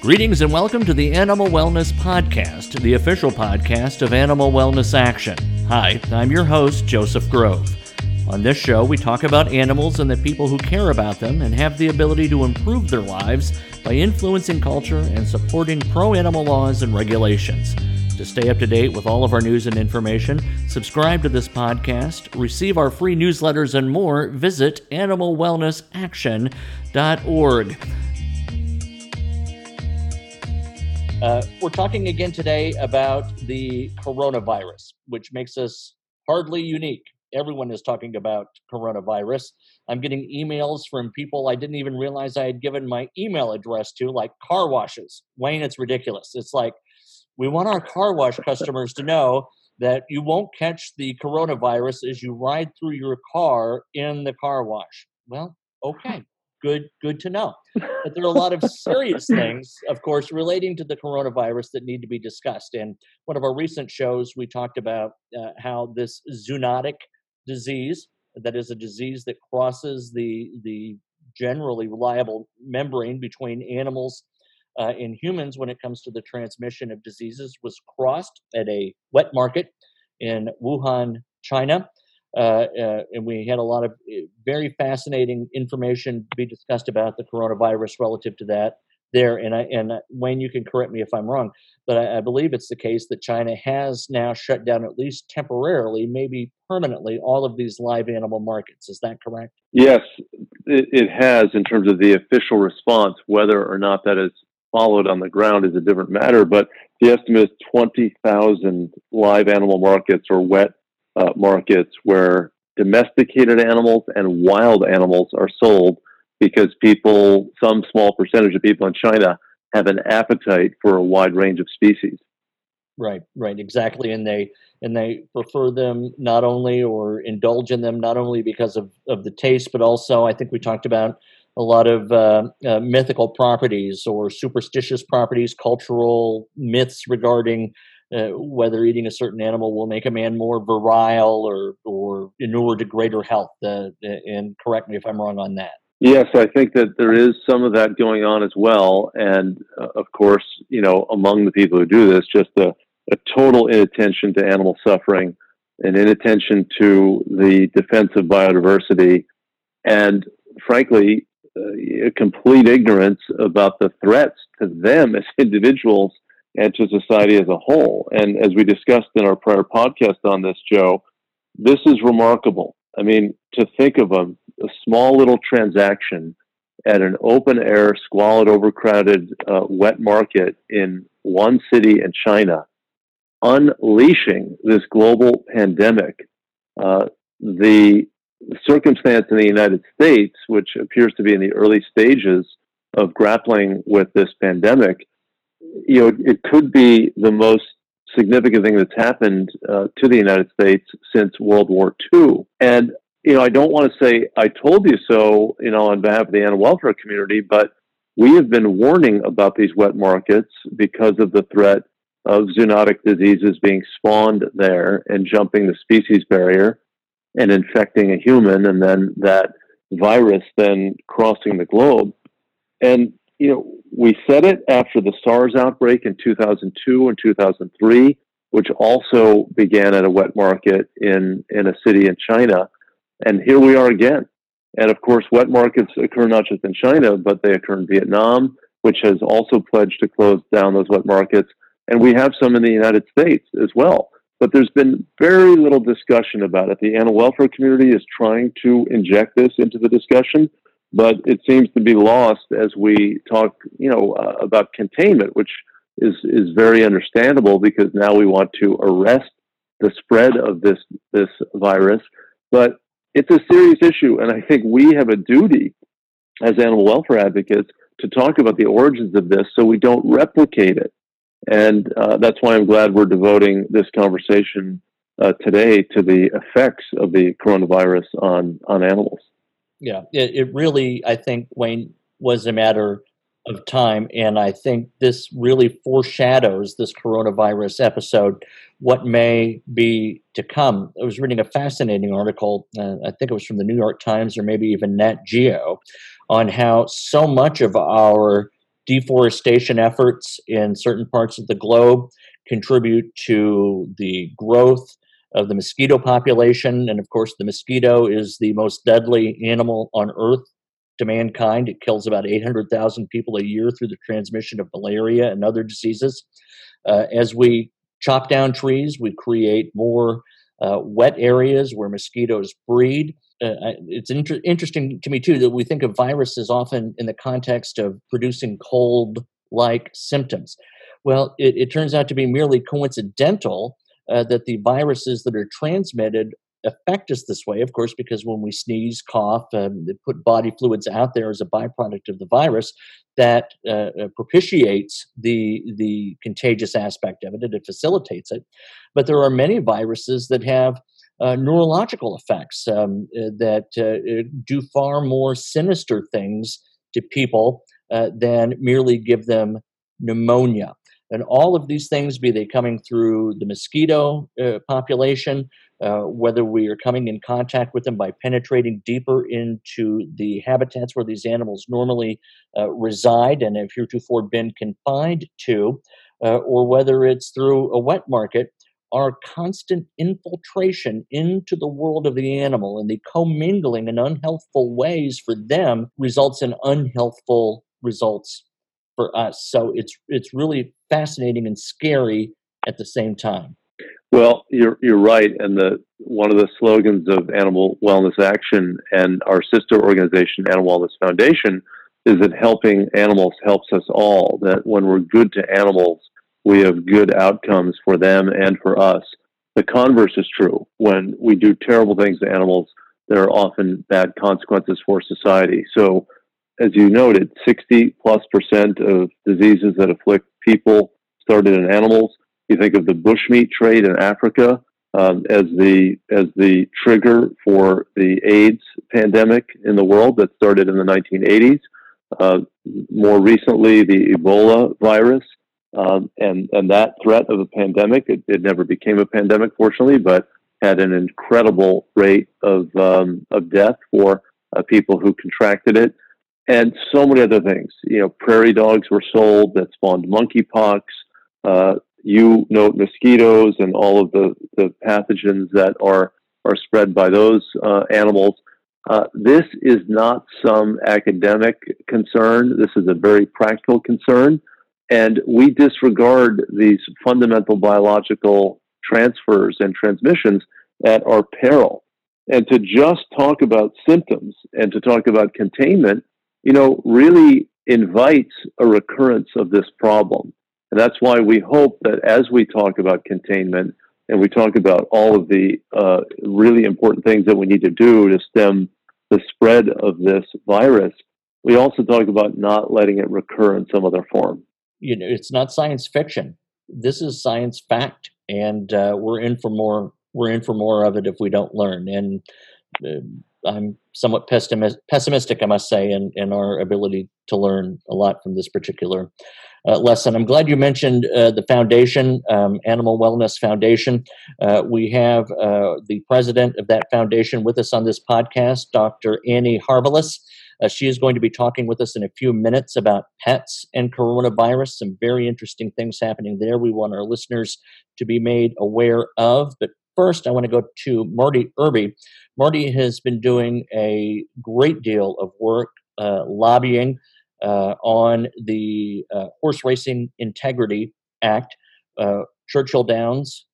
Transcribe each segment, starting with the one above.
Greetings and welcome to the Animal Wellness Podcast, the official podcast of Animal Wellness Action. Hi, I'm your host, Joseph Grove. On this show, we talk about animals and the people who care about them and have the ability to improve their lives by influencing culture and supporting pro animal laws and regulations. To stay up to date with all of our news and information, subscribe to this podcast, receive our free newsletters, and more, visit animalwellnessaction.org. Uh, we're talking again today about the coronavirus, which makes us hardly unique. Everyone is talking about coronavirus. I'm getting emails from people I didn't even realize I had given my email address to, like car washes. Wayne, it's ridiculous. It's like we want our car wash customers to know that you won't catch the coronavirus as you ride through your car in the car wash. Well, okay good good to know but there are a lot of serious things of course relating to the coronavirus that need to be discussed in one of our recent shows we talked about uh, how this zoonotic disease that is a disease that crosses the the generally reliable membrane between animals uh, and humans when it comes to the transmission of diseases was crossed at a wet market in Wuhan, China. Uh, uh, and we had a lot of uh, very fascinating information to be discussed about the coronavirus relative to that there. And I, and Wayne, you can correct me if I'm wrong, but I, I, believe it's the case that China has now shut down at least temporarily, maybe permanently, all of these live animal markets. Is that correct? Yes, it, it has. In terms of the official response, whether or not that is followed on the ground is a different matter. But the estimate is 20,000 live animal markets or wet uh, markets where domesticated animals and wild animals are sold because people, some small percentage of people in China, have an appetite for a wide range of species. Right, right, exactly, and they and they prefer them not only or indulge in them not only because of of the taste, but also I think we talked about a lot of uh, uh, mythical properties or superstitious properties, cultural myths regarding uh, whether eating a certain animal will make a man more virile or or inure to greater health. Uh, and correct me if I'm wrong on that. Yes, I think that there is some of that going on as well, and uh, of course, you know, among the people who do this, just a, a total inattention to animal suffering, and inattention to the defense of biodiversity, and frankly, uh, a complete ignorance about the threats to them as individuals and to society as a whole. And as we discussed in our prior podcast on this, Joe, this is remarkable. I mean, to think of a, a small little transaction at an open air, squalid, overcrowded, uh, wet market in one city in China, unleashing this global pandemic. Uh, the circumstance in the United States, which appears to be in the early stages of grappling with this pandemic, you know, it could be the most significant thing that's happened uh, to the United States since World War II. And, you know, I don't want to say I told you so, you know, on behalf of the animal welfare community, but we have been warning about these wet markets because of the threat of zoonotic diseases being spawned there and jumping the species barrier and infecting a human, and then that virus then crossing the globe. And you know, we said it after the SARS outbreak in 2002 and 2003, which also began at a wet market in, in a city in China. And here we are again. And of course, wet markets occur not just in China, but they occur in Vietnam, which has also pledged to close down those wet markets. And we have some in the United States as well. But there's been very little discussion about it. The animal welfare community is trying to inject this into the discussion but it seems to be lost as we talk, you know, uh, about containment, which is is very understandable because now we want to arrest the spread of this this virus. But it's a serious issue, and I think we have a duty as animal welfare advocates to talk about the origins of this so we don't replicate it. And uh, that's why I'm glad we're devoting this conversation uh, today to the effects of the coronavirus on on animals yeah, it, it really, I think, Wayne, was a matter of time. And I think this really foreshadows this coronavirus episode, what may be to come. I was reading a fascinating article, uh, I think it was from the New York Times or maybe even Nat Geo, on how so much of our deforestation efforts in certain parts of the globe contribute to the growth of the mosquito population. And of course, the mosquito is the most deadly animal on earth to mankind. It kills about 800,000 people a year through the transmission of malaria and other diseases. Uh, as we chop down trees, we create more uh, wet areas where mosquitoes breed. Uh, it's inter- interesting to me too that we think of viruses often in the context of producing cold like symptoms. Well, it, it, turns out to be merely coincidental uh, that the viruses that are transmitted affect us this way, of course, because when we sneeze, cough, um, put body fluids out there as a byproduct of the virus, that uh, uh, propitiates the the contagious aspect of it and it facilitates it. But there are many viruses that have uh, neurological effects um, uh, that uh, do far more sinister things to people uh, than merely give them pneumonia. And all of these things, be they coming through the mosquito uh, population, uh, whether we are coming in contact with them by penetrating deeper into the habitats where these animals normally uh, reside and have heretofore been confined to, uh, or whether it's through a wet market, our constant infiltration into the world of the animal and the commingling in unhealthful ways for them results in unhealthful results for us. So it's it's really fascinating and scary at the same time. Well, you're you're right, and the one of the slogans of Animal Wellness Action and our sister organization, Animal Wellness Foundation, is that helping animals helps us all. That when we're good to animals, we have good outcomes for them and for us. The converse is true. When we do terrible things to animals, there are often bad consequences for society. So as you noted, 60 plus percent of diseases that afflict people started in animals. You think of the bushmeat trade in Africa um, as the as the trigger for the AIDS pandemic in the world that started in the 1980s. Uh, more recently, the Ebola virus, um, and and that threat of a pandemic. It, it, never became a pandemic, fortunately, but had an incredible rate of um, of death for uh, people who contracted it and so many other things. You know, prairie dogs were sold that spawned monkeypox. Uh, you note mosquitoes and all of the, the pathogens that are are spread by those uh, animals. Uh, this is not some academic concern. This is a very practical concern, and we disregard these fundamental biological transfers and transmissions at our peril. And to just talk about symptoms and to talk about containment you know, really invites a recurrence of this problem. And that's why we hope that as we talk about containment and we talk about all of the uh, really important things that we need to do to stem the spread of this virus, we also talk about not letting it recur in some other form. You know, it's not science fiction. This is science fact, and uh, we're in for more. We're in for more of it if we don't learn. And uh, I'm somewhat pessimistic, I must say, in, in our ability to learn a lot from this particular uh, lesson. I'm glad you mentioned uh, the foundation, um, Animal Wellness Foundation. Uh, we have uh, the president of that foundation with us on this podcast, Dr. Annie Harvilicz. Uh, she is going to be talking with us in a few minutes about pets and coronavirus. Some very interesting things happening there. We want our listeners to be made aware of. But first, I want to go to Marty Irby. Marty has been doing a great deal of work uh, lobbying uh, on the uh, Horse Racing Integrity Act. Uh, Churchill Downs,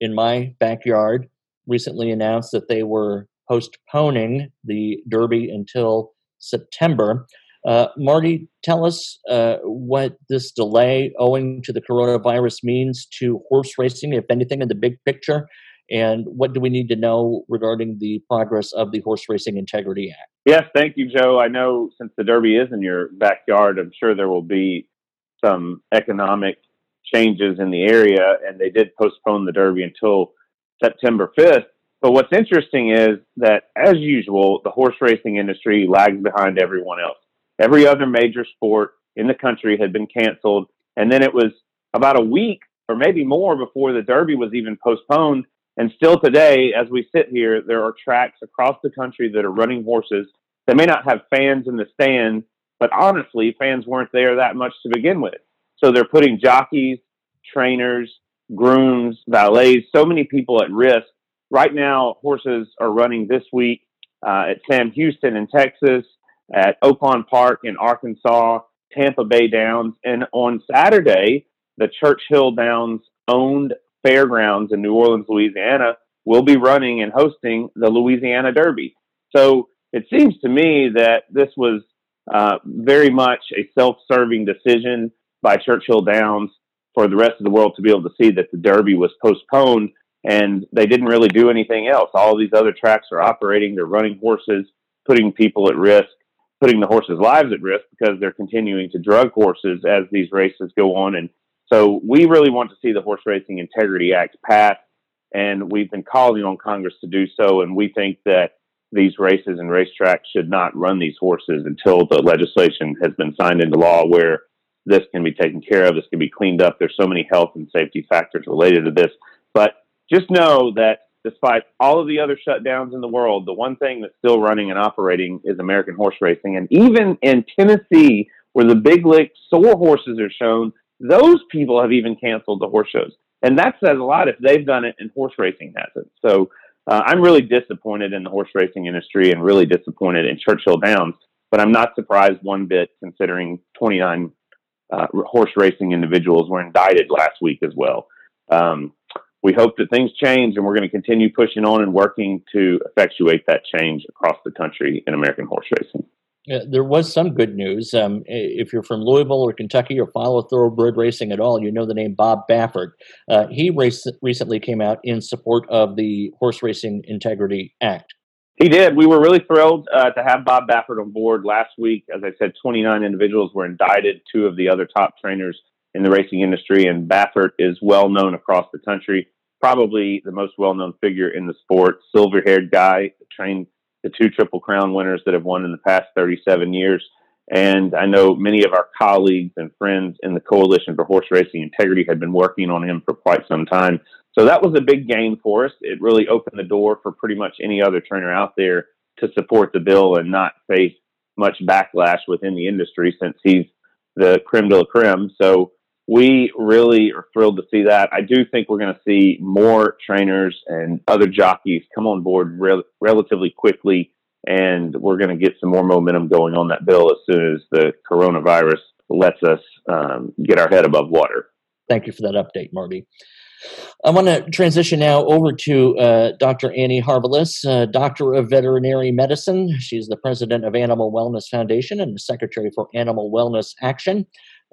in my backyard, recently announced that they were postponing the Derby until September. Uh, Marty, tell us uh, what this delay owing to the coronavirus means to horse racing, if anything, in the big picture, and what do we need to know regarding the progress of the Horse Racing Integrity Act? Yes, thank you, Joe. I know since the Derby is in your backyard, I'm sure there will be some economic changes in the area, and they did postpone the Derby until September 5th. But what's interesting is that, as usual, the horse racing industry lags behind everyone else. Every other major sport in the country had been canceled, and then it was about a week or maybe more before the Derby was even postponed and still today, as we sit here, there are tracks across the country that are running horses. They may not have fans in the stands, but honestly, fans weren't there that much to begin with. So they're putting jockeys, trainers, grooms, valets, so many people at risk. Right now, horses are running this week uh, at Sam Houston in Texas, at Oaklawn Park in Arkansas, Tampa Bay Downs, and on Saturday, the Churchill Downs owned fairgrounds in New Orleans, Louisiana, will be running and hosting the Louisiana Derby. So it seems to me that this was uh, very much a self serving decision by Churchill Downs for the rest of the world to be able to see that the Derby was postponed and they didn't really do anything else. All these other tracks are operating, they're running horses, putting people at risk, putting the horses' lives at risk because they're continuing to drug horses as these races go on. And so we really want to see the Horse Racing Integrity Act passed, and we've been calling on Congress to do so. And we think that these races and racetracks should not run these horses until the legislation has been signed into law where this can be taken care of, this can be cleaned up. There's so many health and safety factors related to this. But just know that despite all of the other shutdowns in the world, the one thing that's still running and operating is American horse racing. And even in Tennessee, where the big lick sore horses are shown, those people have even canceled the horse shows. And that says a lot if they've done it and horse racing hasn't. So uh, I'm really disappointed in the horse racing industry and really disappointed in Churchill Downs, but I'm not surprised one bit considering 29 uh, horse racing individuals were indicted last week as well. Um, we hope that things change and we're going to continue pushing on and working to effectuate that change across the country in American horse racing. Uh, there was some good news. Um, if you're from Louisville or Kentucky or follow thoroughbred racing at all, you know the name Bob Baffert. Uh, he recently came out in support of the Horse Racing Integrity Act. He did. We were really thrilled uh, to have Bob Baffert on board last week. As I said, 29 individuals were indicted, two of the other top trainers in the racing industry, and Baffert is well known across the country. Probably the most well known figure in the sport, silver haired guy, trained the two Triple Crown winners that have won in the past 37 years. And I know many of our colleagues and friends in the Coalition for Horse Racing Integrity had been working on him for quite some time. So that was a big gain for us. It really opened the door for pretty much any other trainer out there to support the bill and not face much backlash within the industry since he's the creme de la creme. So we really are thrilled to see that. I do think we're going to see more trainers and other jockeys come on board re- relatively quickly, and we're going to get some more momentum going on that bill as soon as the coronavirus lets us um, get our head above water. Thank you for that update, Marty. I want to transition now over to uh, Dr. Annie Harvilicz, uh, Doctor of Veterinary Medicine. She's the president of Animal Wellness Foundation and the secretary for Animal Wellness Action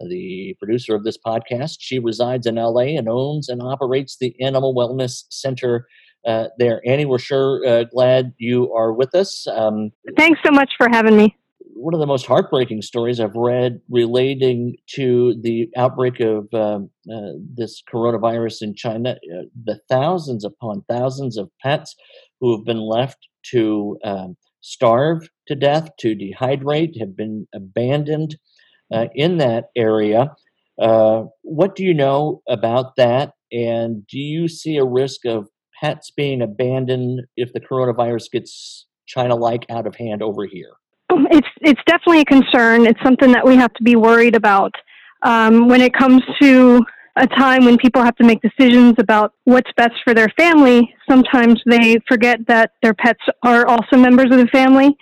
the producer of this podcast. She resides in LA and owns and operates the Animal Wellness Center uh, there. Annie, we're sure uh, glad you are with us. Um, Thanks so much for having me. One of the most heartbreaking stories I've read relating to the outbreak of uh, uh this coronavirus in China, uh, the thousands upon thousands of pets who have been left to um, starve to death, to dehydrate, have been abandoned in that area. Uh, what do you know about that? And do you see a risk of pets being abandoned if the coronavirus gets China-like out of hand over here? It's it's definitely a concern. It's something that we have to be worried about um, when it comes to a time when people have to make decisions about what's best for their family. Sometimes they forget that their pets are also members of the family,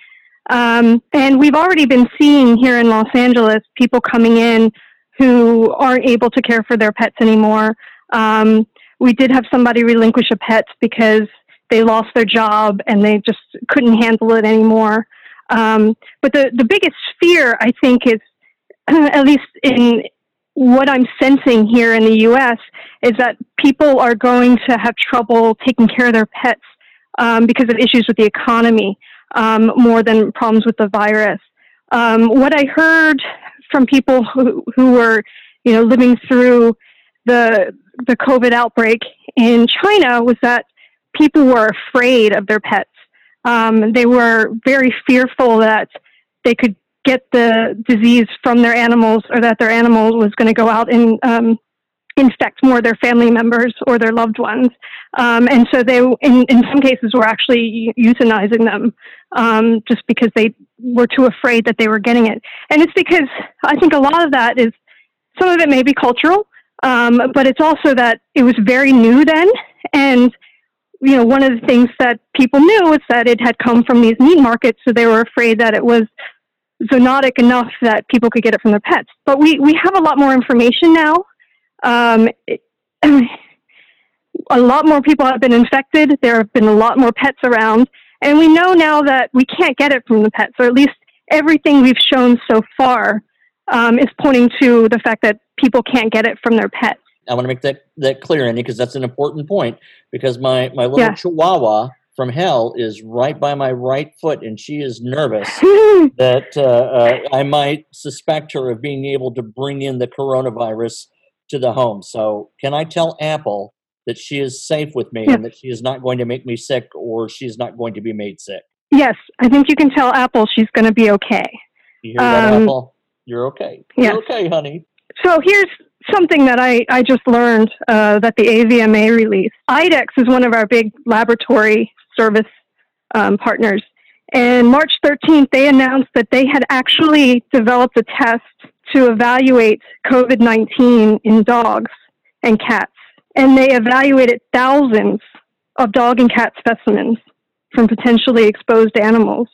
um, and we've already been seeing here in Los Angeles people coming in who aren't able to care for their pets anymore. Um, we did have somebody relinquish a pet because they lost their job and they just couldn't handle it anymore. Um, but the, the biggest fear, I think, is at least in what I'm sensing here in the US, is that people are going to have trouble taking care of their pets um, because of issues with the economy um, more than problems with the virus. Um, what I heard from people who, who were, you know, living through the the COVID outbreak in China was that people were afraid of their pets. Um, they were very fearful that they could get the disease from their animals, or that their animal was going to go out and um, infect more their family members or their loved ones. Um, and so they, in, in some cases, were actually euthanizing them um, just because they were too afraid that they were getting it. And it's because I think a lot of that is some of it may be cultural, um, but it's also that it was very new then. And, you know, one of the things that people knew was that it had come from these meat markets, so they were afraid that it was zoonotic enough that people could get it from their pets. But we, we have a lot more information now. Um, it, a lot more people have been infected. There have been a lot more pets around. And we know now that we can't get it from the pets, or at least everything we've shown so far um, is pointing to the fact that people can't get it from their pets. I want to make that, that clear, Andy, because that's an important point. Because my, my little Yeah. chihuahua from hell is right by my right foot, and she is nervous that uh, uh, I might suspect her of being able to bring in the coronavirus to the home. So, can I tell Apple that she is safe with me Yeah. and that she is not going to make me sick or she's not going to be made sick? yes, I think you can tell Apple she's going to be okay. You hear that, Um, Apple? You're okay. yes. You're okay, honey. So here's something that I, I just learned uh, that the AVMA released. IDEXX is one of our big laboratory service um, partners. And March 13th, they announced that they had actually developed a test to evaluate COVID 19 in dogs and cats. And they evaluated thousands of dog and cat specimens from potentially exposed animals.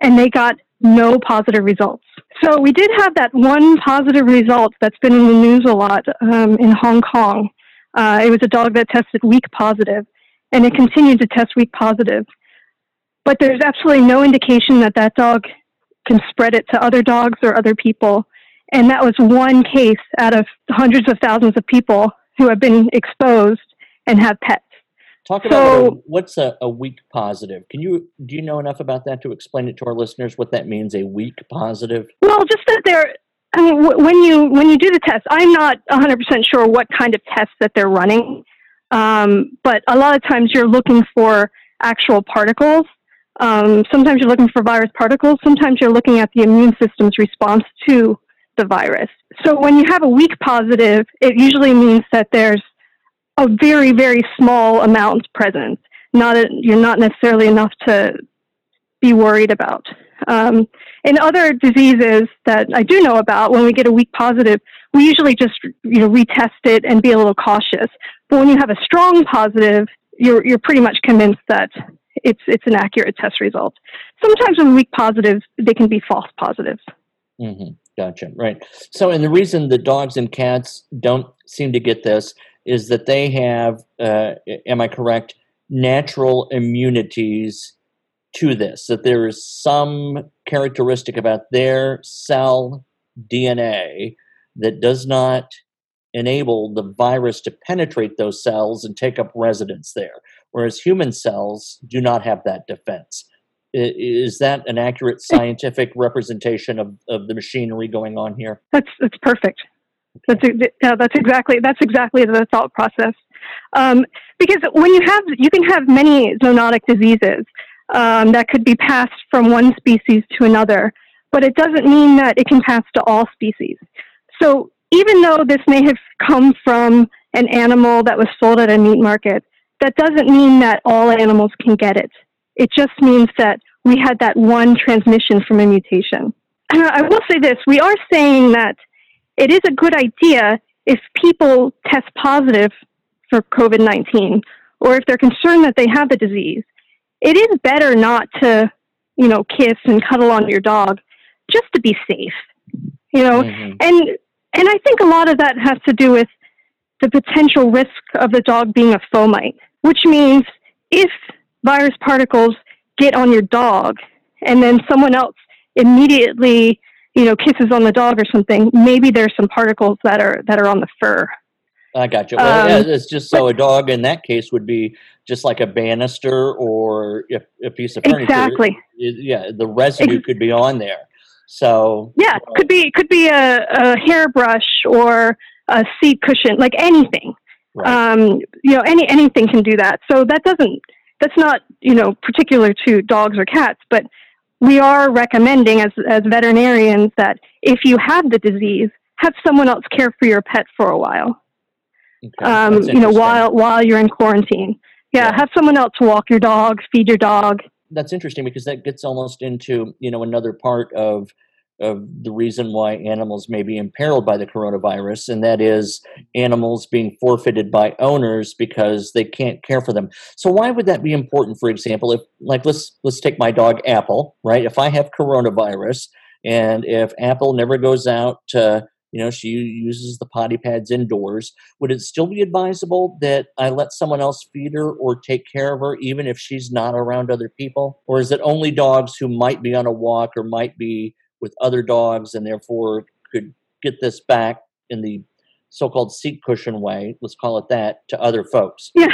And they got no positive results. So we did have that one positive result that's been in the news a lot um, in Hong Kong. Uh, it was a dog that tested weak positive, and it continued to test weak positive. But there's absolutely no indication that that dog can spread it to other dogs or other people. And that was one case out of hundreds of thousands of people who have been exposed and have pets. Talk about So- what a, what's a, a weak positive. Can you do you know enough about that to explain it to our listeners what that means? A weak positive. Well, just that they're. I mean, wh- when you when you do the test, I'm not 100 percent sure what kind of tests that they're running, um, but a lot of times you're looking for actual particles. Um, sometimes you're looking for virus particles. Sometimes you're looking at the immune system's response to the virus. So when you have a weak positive, it usually means that there's a very very small amount present. Not a, you're not necessarily enough to be worried about. Um, in other diseases that I do know about, when we get a weak positive, we usually just you know retest it and be a little cautious. But when you have a strong positive, you're you're pretty much convinced that it's it's an accurate test result. Sometimes with weak positives, they can be false positives. hmm Gotcha. Right. So, and the reason that dogs and cats don't seem to get this is that they have, uh, am I correct, natural immunities to this. That there is some characteristic about their cell DNA that does not enable the virus to penetrate those cells and take up residence there, whereas human cells do not have that defense. Is that an accurate scientific representation of, of the machinery going on here? That's that's perfect. That's yeah, that's exactly that's exactly the thought process. Um, because when you have you can have many zoonotic diseases um, that could be passed from one species to another, but it doesn't mean that it can pass to all species. So even though this may have come from an animal that was sold at a meat market, that doesn't mean that all animals can get it. It just means that we had that one transmission from a mutation. I will say this we are saying that it is a good idea if people test positive for COVID 19 or if they're concerned that they have the disease. It is better not to, you know, kiss and cuddle on your dog just to be safe. You know, Mhm. and and I think a lot of that has to do with the potential risk of the dog being a fomite, which means if virus particles get on your dog and then someone else immediately, you know, kisses on the dog or something, maybe there's some particles that are that are on the fur. I got you. Well, Um, yeah, it's just so a dog in that case would be just like a banister or a, a piece of furniture. Exactly. It- yeah, the residue could be on there. So Yeah, it could be could be a, a hairbrush or a seat cushion, like anything. right. um, you know, any anything can do that. So that doesn't that's not you know particular to dogs or cats, but we are recommending as as veterinarians that if you have the disease, have someone else care for your pet for a while. Okay, um, you know, while while you're in quarantine. Yeah, Yeah. have someone else walk your dog, feed your dog. that's interesting because that gets almost into you know another part of of the reason why animals may be imperiled by the coronavirus and that is animals being forfeited by owners because they can't care for them so why would that be important for example if like let's let's take my dog apple right if i have coronavirus and if apple never goes out to you know she uses the potty pads indoors would it still be advisable that I let someone else feed her or take care of her, even if she's not around other people? Or is it only dogs who might be on a walk or might be with other dogs and therefore could get this back in the so called seat cushion way, let's call it that, to other folks? Yeah.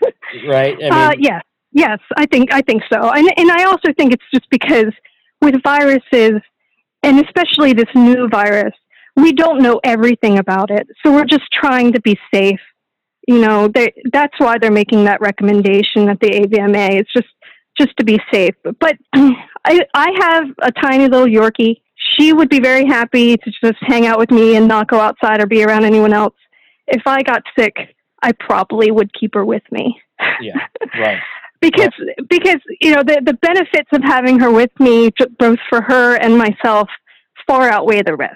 Right? I mean, uh, yes, yes, I think I think so, and and I also think it's just because with viruses, and especially this new virus, we don't know everything about it, so we're just trying to be safe. You know, they, that's why they're making that recommendation at the AVMA. It's just just to be safe. But I I have a tiny little Yorkie. She would be very happy to just hang out with me and not go outside or be around anyone else. If I got sick, I probably would keep her with me yeah, right. because because you know the the benefits of having her with me both for her and myself far outweigh the risk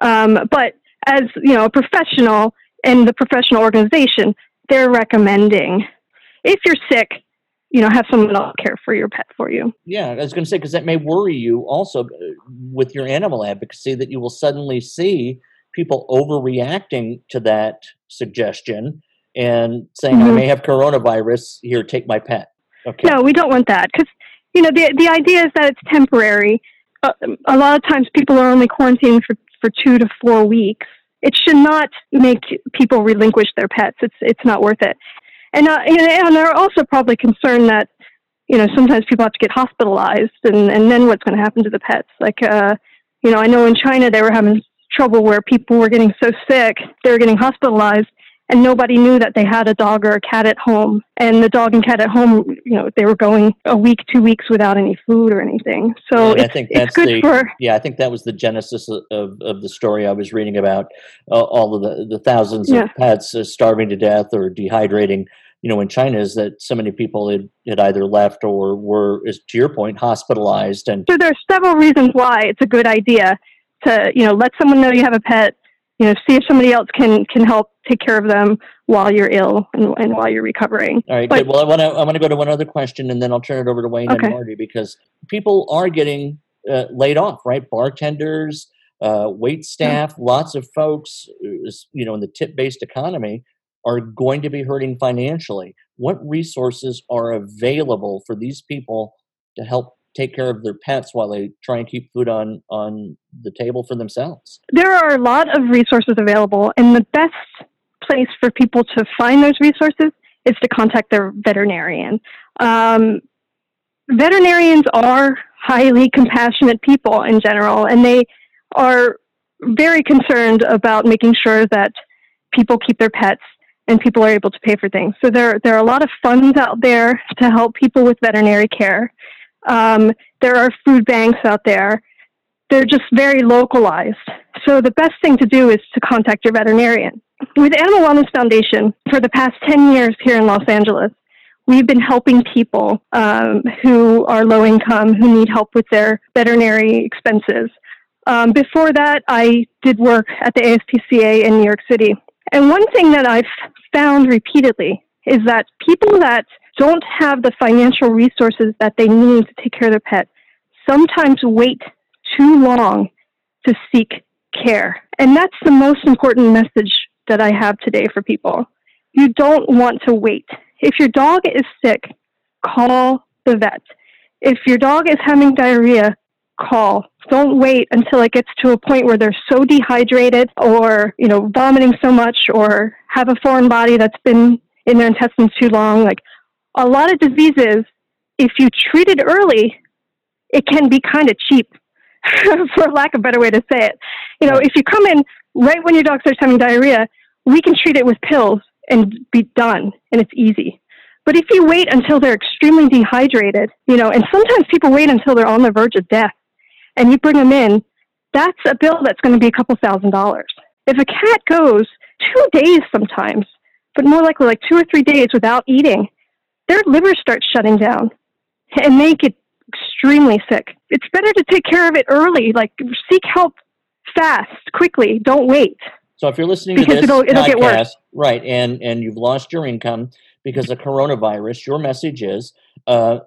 um, but as you know a professional and the professional organization they're recommending if you're sick you know have someone else care for your pet for you Yeah, I was going to say because that may worry you also uh, with your animal advocacy that you will suddenly see people overreacting to that suggestion and saying, "I Mhm. may have coronavirus. Here, take my pet." Okay. no we don't want that because you know the the idea is that it's temporary uh, a lot of times people are only quarantined for for two to four weeks it should not make people relinquish their pets it's it's not worth it and uh, and, they're also probably concerned that you know sometimes people have to get hospitalized and and then what's going to happen to the pets. Like uh you know i know in china they were having trouble where people were getting so sick they were getting hospitalized and nobody knew that they had a dog or a cat at home and the dog and cat at home you know they were going a week two weeks without any food or anything so And I think that's good the for yeah. I think that was the genesis of, of, the story I was reading about uh, all of the, the thousands Yeah. of pets uh, starving to death or dehydrating. You know, in China, is that so many people had, had either left or were, is to your point, hospitalized and so there's several reasons why it's a good idea to you know let someone know you have a pet you know see if somebody else can can help take care of them while you're ill and, and while you're recovering All right, But- good. Well, I want to I want to go to one other question, and then I'll turn it over to Wayne Okay. and Marty because people are getting uh, laid off, right? Bartenders, uh, wait staff, lots of folks, uh, you know, in the tip-based economy are going to be hurting financially. What resources are available for these people to help take care of their pets while they try and keep food on on the table for themselves? there are a lot of resources available and the best place for people to find those resources is to contact their veterinarian. Um, veterinarians are highly compassionate people in general and they are very concerned about making sure that people keep their pets and people are able to pay for things. So there, there are a lot of funds out there to help people with veterinary care um, there are food banks out there they're just very localized. So the best thing to do is to contact your veterinarian. With Animal Wellness Foundation, for the past 10 years here in Los Angeles, we've been helping people um, who are low income, who need help with their veterinary expenses. Um, before that, I did work at the ASPCA in New York City. And one thing that I've found repeatedly is that people that don't have the financial resources that they need to take care of their pet sometimes wait too long to seek care. And that's the most important message that I have today for people. You don't want to wait. If your dog is sick, call the vet. If your dog is having diarrhea, call. Don't wait until it gets to a point where they're so dehydrated or, you know, vomiting so much or have a foreign body that's been in their intestines too long. Like a lot of diseases, if you treat it early, it can be kind of cheap, for lack of a better way to say it. You know, if you come in right when your dog starts having diarrhea, we can treat it with pills and be done, and it's easy. But if you wait until they're extremely dehydrated, you know, and sometimes people wait until they're on the verge of death, and you bring them in, that's a bill that's going to be a couple thousand dollars. If a cat goes two days sometimes, but more likely like two or three days without eating, their liver starts shutting down and they get extremely sick. It's better to take care of it early, like seek help fast, quickly, don't wait. So if you're listening Because to this it'll- it'll get podcast, worse. right, and and you've lost your income because of coronavirus, your message is uh,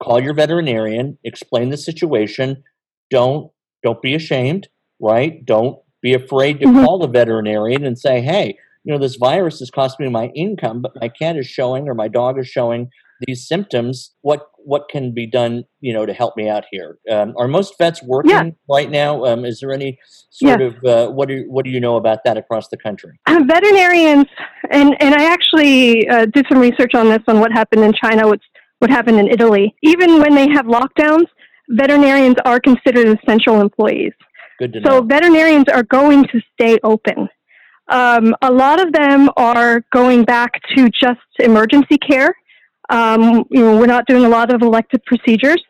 call your veterinarian, explain the situation. Don't don't be ashamed, right? Don't be afraid to Mhm. call the veterinarian and say, hey, you know, this virus is costing me my income, but my cat is showing or my dog is showing these symptoms. What what can be done, you know, to help me out here? Um, are most vets working Yeah. right now? Um, is there any sort of uh, what do what do you know about that across the country? Uh, veterinarians, and, and I actually uh, did some research on this on what happened in China, what's, what happened in Italy. Even when they have lockdowns, veterinarians are considered essential employees. Good to So know. veterinarians are going to stay open. Um, a lot of them are going back to just emergency care. Um, you know, we're not doing a lot of elective procedures,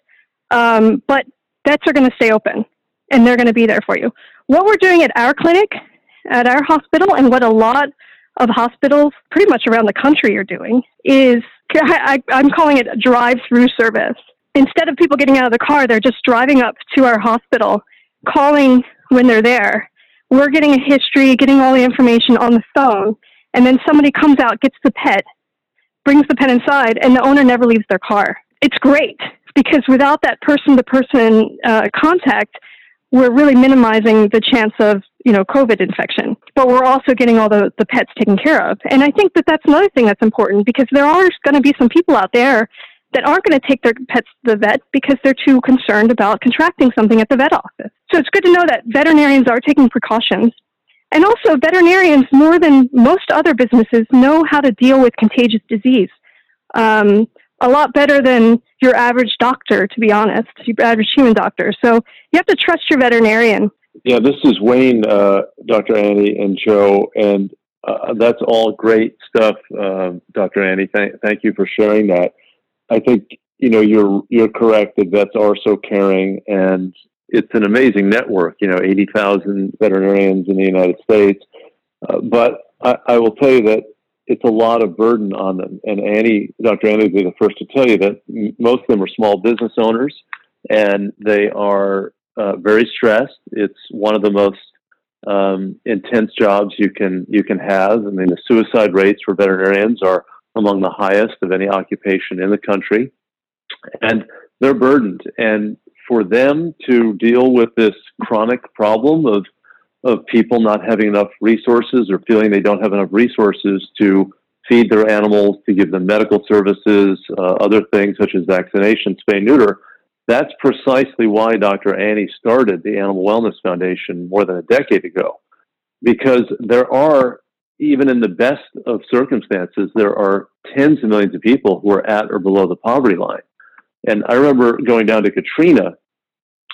um, but vets are going to stay open, and they're going to be there for you. What we're doing at our clinic, at our hospital, and what a lot of hospitals pretty much around the country are doing is I, I'm calling it a drive-through service. Instead of people getting out of the car, they're just driving up to our hospital, calling when they're there. We're getting a history, getting all the information on the phone, and then somebody comes out, gets the pet, brings the pet inside, and the owner never leaves their car. It's great because without that person-to-person uh, contact, we're really minimizing the chance of you know COVID infection. But we're also getting all the, the pets taken care of. And I think that that's another thing that's important because there are going to be some people out there that aren't going to take their pets to the vet because they're too concerned about contracting something at the vet office. So it's good to know that veterinarians are taking precautions. And also, veterinarians, more than most other businesses, know how to deal with contagious disease. Um, a lot better than your average doctor, to be honest, your average human doctor. So you have to trust your veterinarian. Yeah, this is Wayne, uh, Dr. Annie, and Joe, and uh, that's all great stuff, um, Dr. Annie. Thank, thank you for sharing that. I think you know you're you're correct that vets are so caring, and it's an amazing network. You know, eighty thousand veterinarians in the United States, uh, but I, I will tell you that it's a lot of burden on them. And Annie, Dr. Annie, will be the first to tell you that m- most of them are small business owners, and they are uh, very stressed. It's one of the most um, intense jobs you can you can have. I mean, the suicide rates for veterinarians are among the highest of any occupation in the country, and they're burdened. And for them to deal with this chronic problem of of people not having enough resources or feeling they don't have enough resources to feed their animals, to give them medical services, uh, other things such as vaccination, spay, neuter. That's precisely why Dr. Annie started the Animal Wellness Foundation more than a decade ago, because there are, even in the best of circumstances, there are tens of millions of people who are at or below the poverty line. And I remember going down to Katrina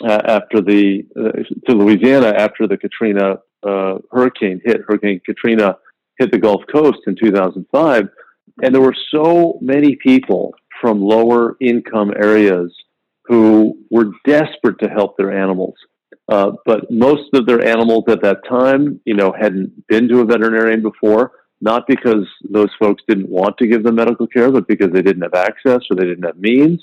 uh, after the uh, to Louisiana after the Katrina uh, hurricane hit. Hurricane Katrina hit the Gulf Coast in 2005, and there were so many people from lower income areas who were desperate to help their animals. Uh, but most of their animals at that time, you know, hadn't been to a veterinarian before, not because those folks didn't want to give them medical care, but because they didn't have access or they didn't have means.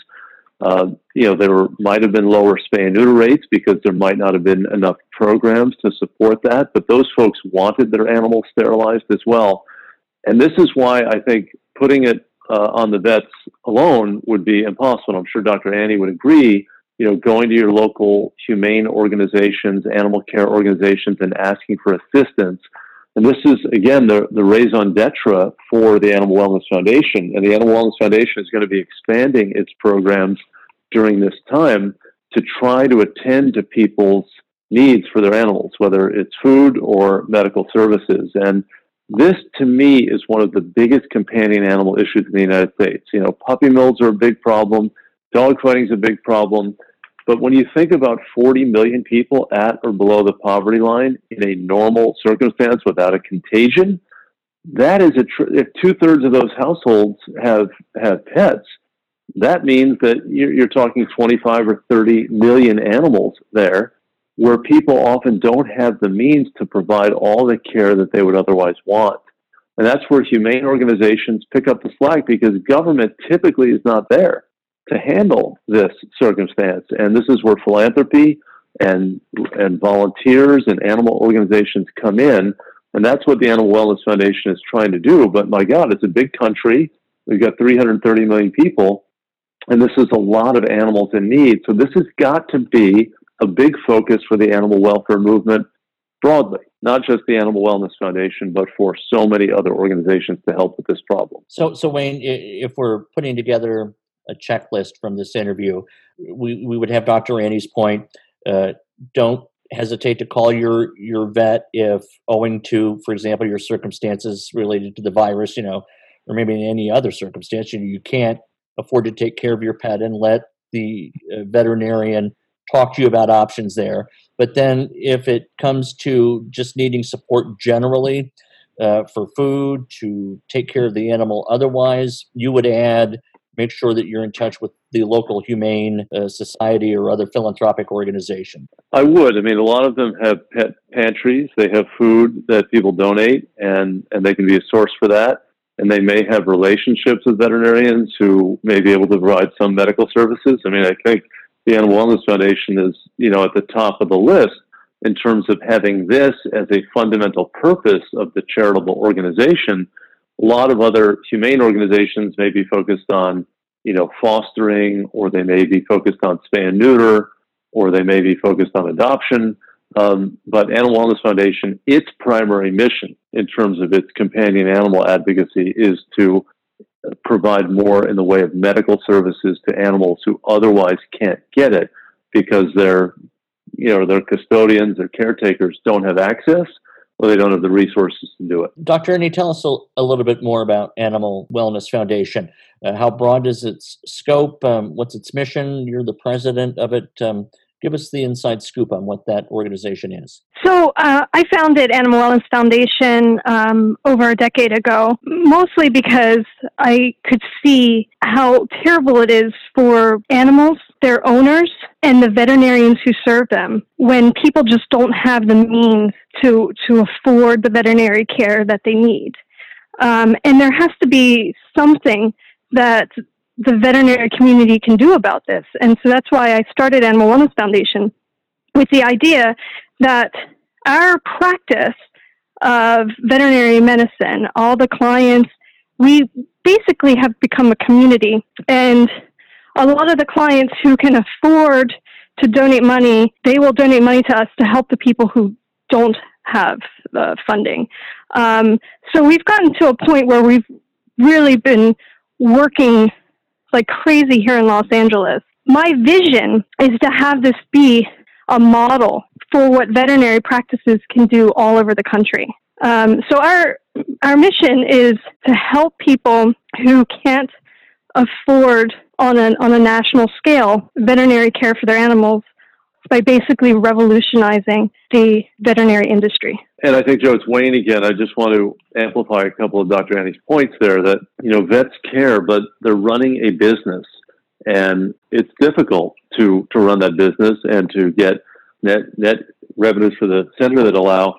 Uh, you know, there might have been lower spay and neuter rates because there might not have been enough programs to support that, but those folks wanted their animals sterilized as well. And this is why I think putting it uh, on the vets alone would be impossible. I'm sure Dr. Annie would agree. You know, going to your local humane organizations, animal care organizations, and asking for assistance. And this is again the the raison d'être for the Animal Wellness Foundation. And the Animal Wellness Foundation is going to be expanding its programs during this time to try to attend to people's needs for their animals, whether it's food or medical services. And this, to me, is one of the biggest companion animal issues in the United States. You know, puppy mills are a big problem, dog fighting is a big problem. But when you think about 40 million people at or below the poverty line in a normal circumstance without a contagion, that is a tr- if two thirds of those households have have pets, that means that you're, you're talking 25 or 30 million animals there where people often don't have the means to provide all the care that they would otherwise want. And that's where humane organizations pick up the slack because government typically is not there to handle this circumstance. And this is where philanthropy and and volunteers and animal organizations come in. And that's what the Animal Wellness Foundation is trying to do. But my God, it's a big country. We've got 330 million people, and this is a lot of animals in need. So this has got to be a big focus for the animal welfare movement broadly, not just the Animal Wellness Foundation, but for so many other organizations to help with this problem. So, so Wayne, if we're putting together a checklist from this interview, we, we would have Dr. Annie's point. Uh, don't hesitate to call your your vet if, owing to, for example, your circumstances related to the virus, you know, or maybe in any other circumstance, you, know, you can't afford to take care of your pet, and let the uh, veterinarian talk to you about options there. But then, if it comes to just needing support generally uh, for food to take care of the animal, otherwise, you would add make sure that you're in touch with the local humane uh, society or other philanthropic organization. I would. I mean, a lot of them have pet pantries. They have food that people donate, and and they can be a source for that. And they may have relationships with veterinarians who may be able to provide some medical services. I mean, I think the Animal Wellness Foundation is, you know, at the top of the list in terms of having this as a fundamental purpose of the charitable organization. A lot of other humane organizations may be focused on, you know, fostering, or they may be focused on spay and neuter, or they may be focused on adoption. Um, but Animal Wellness Foundation, its primary mission in terms of its companion animal advocacy is to provide more in the way of medical services to animals who otherwise can't get it because their you know their custodians their caretakers don't have access or they don't have the resources to do it. Dr Annie, tell us a, a little bit more about animal wellness foundation. Uh, how broad is its scope? Um, what's its mission? You're the president of it. Um, give us the inside scoop on what that organization is. So, uh, I founded Animal Wellness Foundation um, over a decade ago, mostly because I could see how terrible it is for animals, their owners, and the veterinarians who serve them when people just don't have the means to to afford the veterinary care that they need. Um, and there has to be something that the veterinary community can do about this. And so that's why I started Animal Wellness Foundation with the idea that our practice of veterinary medicine, all the clients, we basically have become a community. And a lot of the clients who can afford to donate money, they will donate money to us to help the people who don't have the funding. Um, so we've gotten to a point where we've really been working like crazy here in Los Angeles. My vision is to have this be a model for what veterinary practices can do all over the country. Um, so our our mission is to help people who can't afford on a on a national scale veterinary care for their animals by basically revolutionizing the veterinary industry. And I think, Joe, it's Wayne again. I just want to amplify a couple of Dr. Annie's points there that, you know, vets care, but they're running a business. And it's difficult to, to run that business and to get net, net revenues for the center that allow,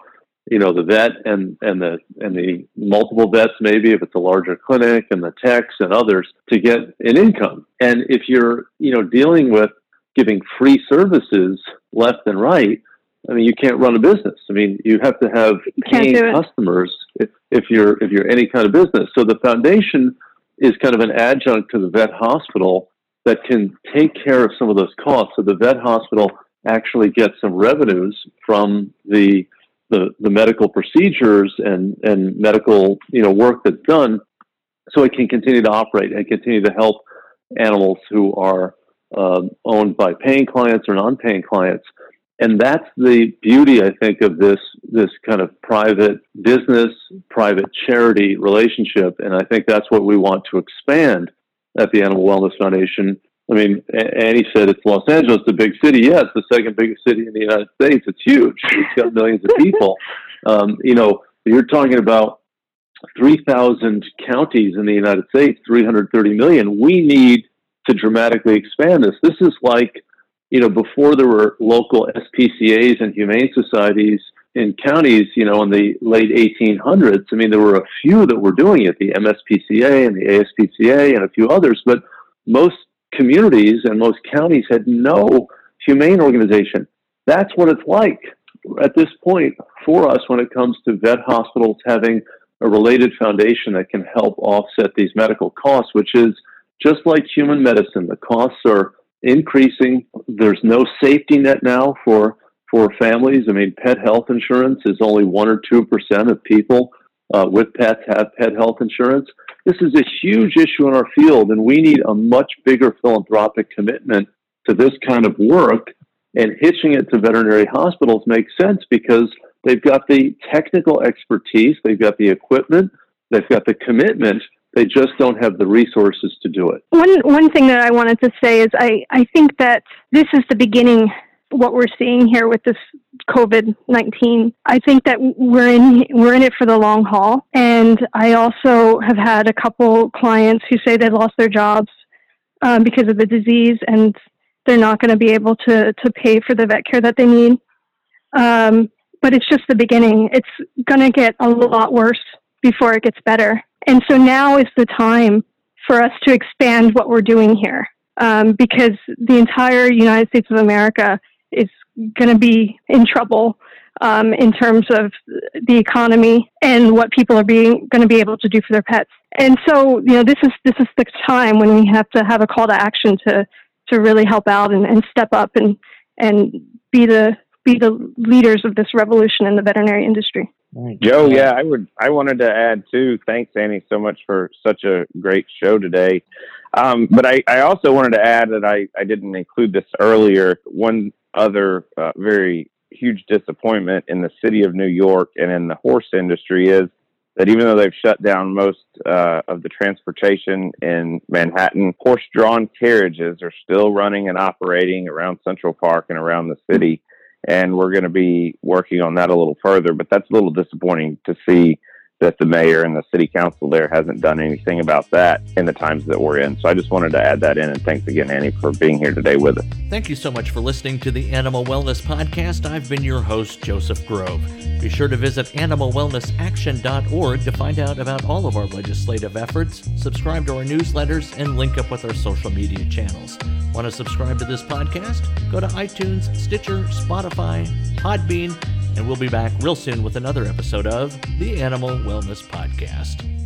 you know, the vet and, and the, and the multiple vets, maybe if it's a larger clinic and the techs and others to get an income. And if you're, you know, dealing with giving free services left and right, I mean, you can't run a business. I mean, you have to have paying customers if, if you're if you're any kind of business. So the foundation is kind of an adjunct to the vet hospital that can take care of some of those costs. So the vet hospital actually gets some revenues from the the, the medical procedures and, and medical you know work that's done, so it can continue to operate and continue to help animals who are uh, owned by paying clients or non-paying clients. And that's the beauty, I think, of this this kind of private business, private charity relationship. And I think that's what we want to expand at the Animal Wellness Foundation. I mean, Annie said it's Los Angeles, the big city. Yes, the second biggest city in the United States. It's huge. It's got millions of people. Um, you know, you're talking about 3,000 counties in the United States, 330 million. We need to dramatically expand this. This is like you know, before there were local SPCA's and humane societies in counties, you know, in the late 1800s, I mean, there were a few that were doing it, the MSPCA and the ASPCA and a few others, but most communities and most counties had no humane organization. That's what it's like at this point for us when it comes to vet hospitals having a related foundation that can help offset these medical costs, which is just like human medicine. The costs are increasing. There's no safety net now for for families. I mean, pet health insurance is only one or two percent of people uh, with pets have pet health insurance. This is a huge issue in our field, and we need a much bigger philanthropic commitment to this kind of work. And hitching it to veterinary hospitals makes sense because they've got the technical expertise, they've got the equipment, they've got the commitment. They just don't have the resources to do it. One one thing that I wanted to say is I, I think that this is the beginning what we're seeing here with this COVID nineteen. I think that we're in we're in it for the long haul, and I also have had a couple clients who say they lost their jobs um, because of the disease, and they're not going to be able to to pay for the vet care that they need. Um, but it's just the beginning. It's going to get a lot worse before it gets better, and so now is the time for us to expand what we're doing here. Um, because the entire United States of America is going to be in trouble um, in terms of the economy and what people are being going to be able to do for their pets. And so, you know, this is this is the time when we have to have a call to action to to really help out and, and step up and and be the be the leaders of this revolution in the veterinary industry. Joe, yeah, I would. I wanted to add too. Thanks, Annie, so much for such a great show today. Um, but I, I also wanted to add that I, I didn't include this earlier. One other uh, very huge disappointment in the city of New York and in the horse industry is that even though they've shut down most uh, of the transportation in Manhattan, horse drawn carriages are still running and operating around Central Park and around the city. And we're going to be working on that a little further, but that's a little disappointing to see that the mayor and the city council there hasn't done anything about that in the times that we're in. So I just wanted to add that in. And thanks again, Annie, for being here today with us. Thank you so much for listening to the Animal Wellness Podcast. I've been your host, Joseph Grove. Be sure to visit animalwellnessaction.org to find out about all of our legislative efforts, subscribe to our newsletters, and link up with our social media channels. Want to subscribe to this podcast? Go to iTunes, Stitcher, Spotify, Podbean, and we'll be back real soon with another episode of the Animal Wellness Podcast.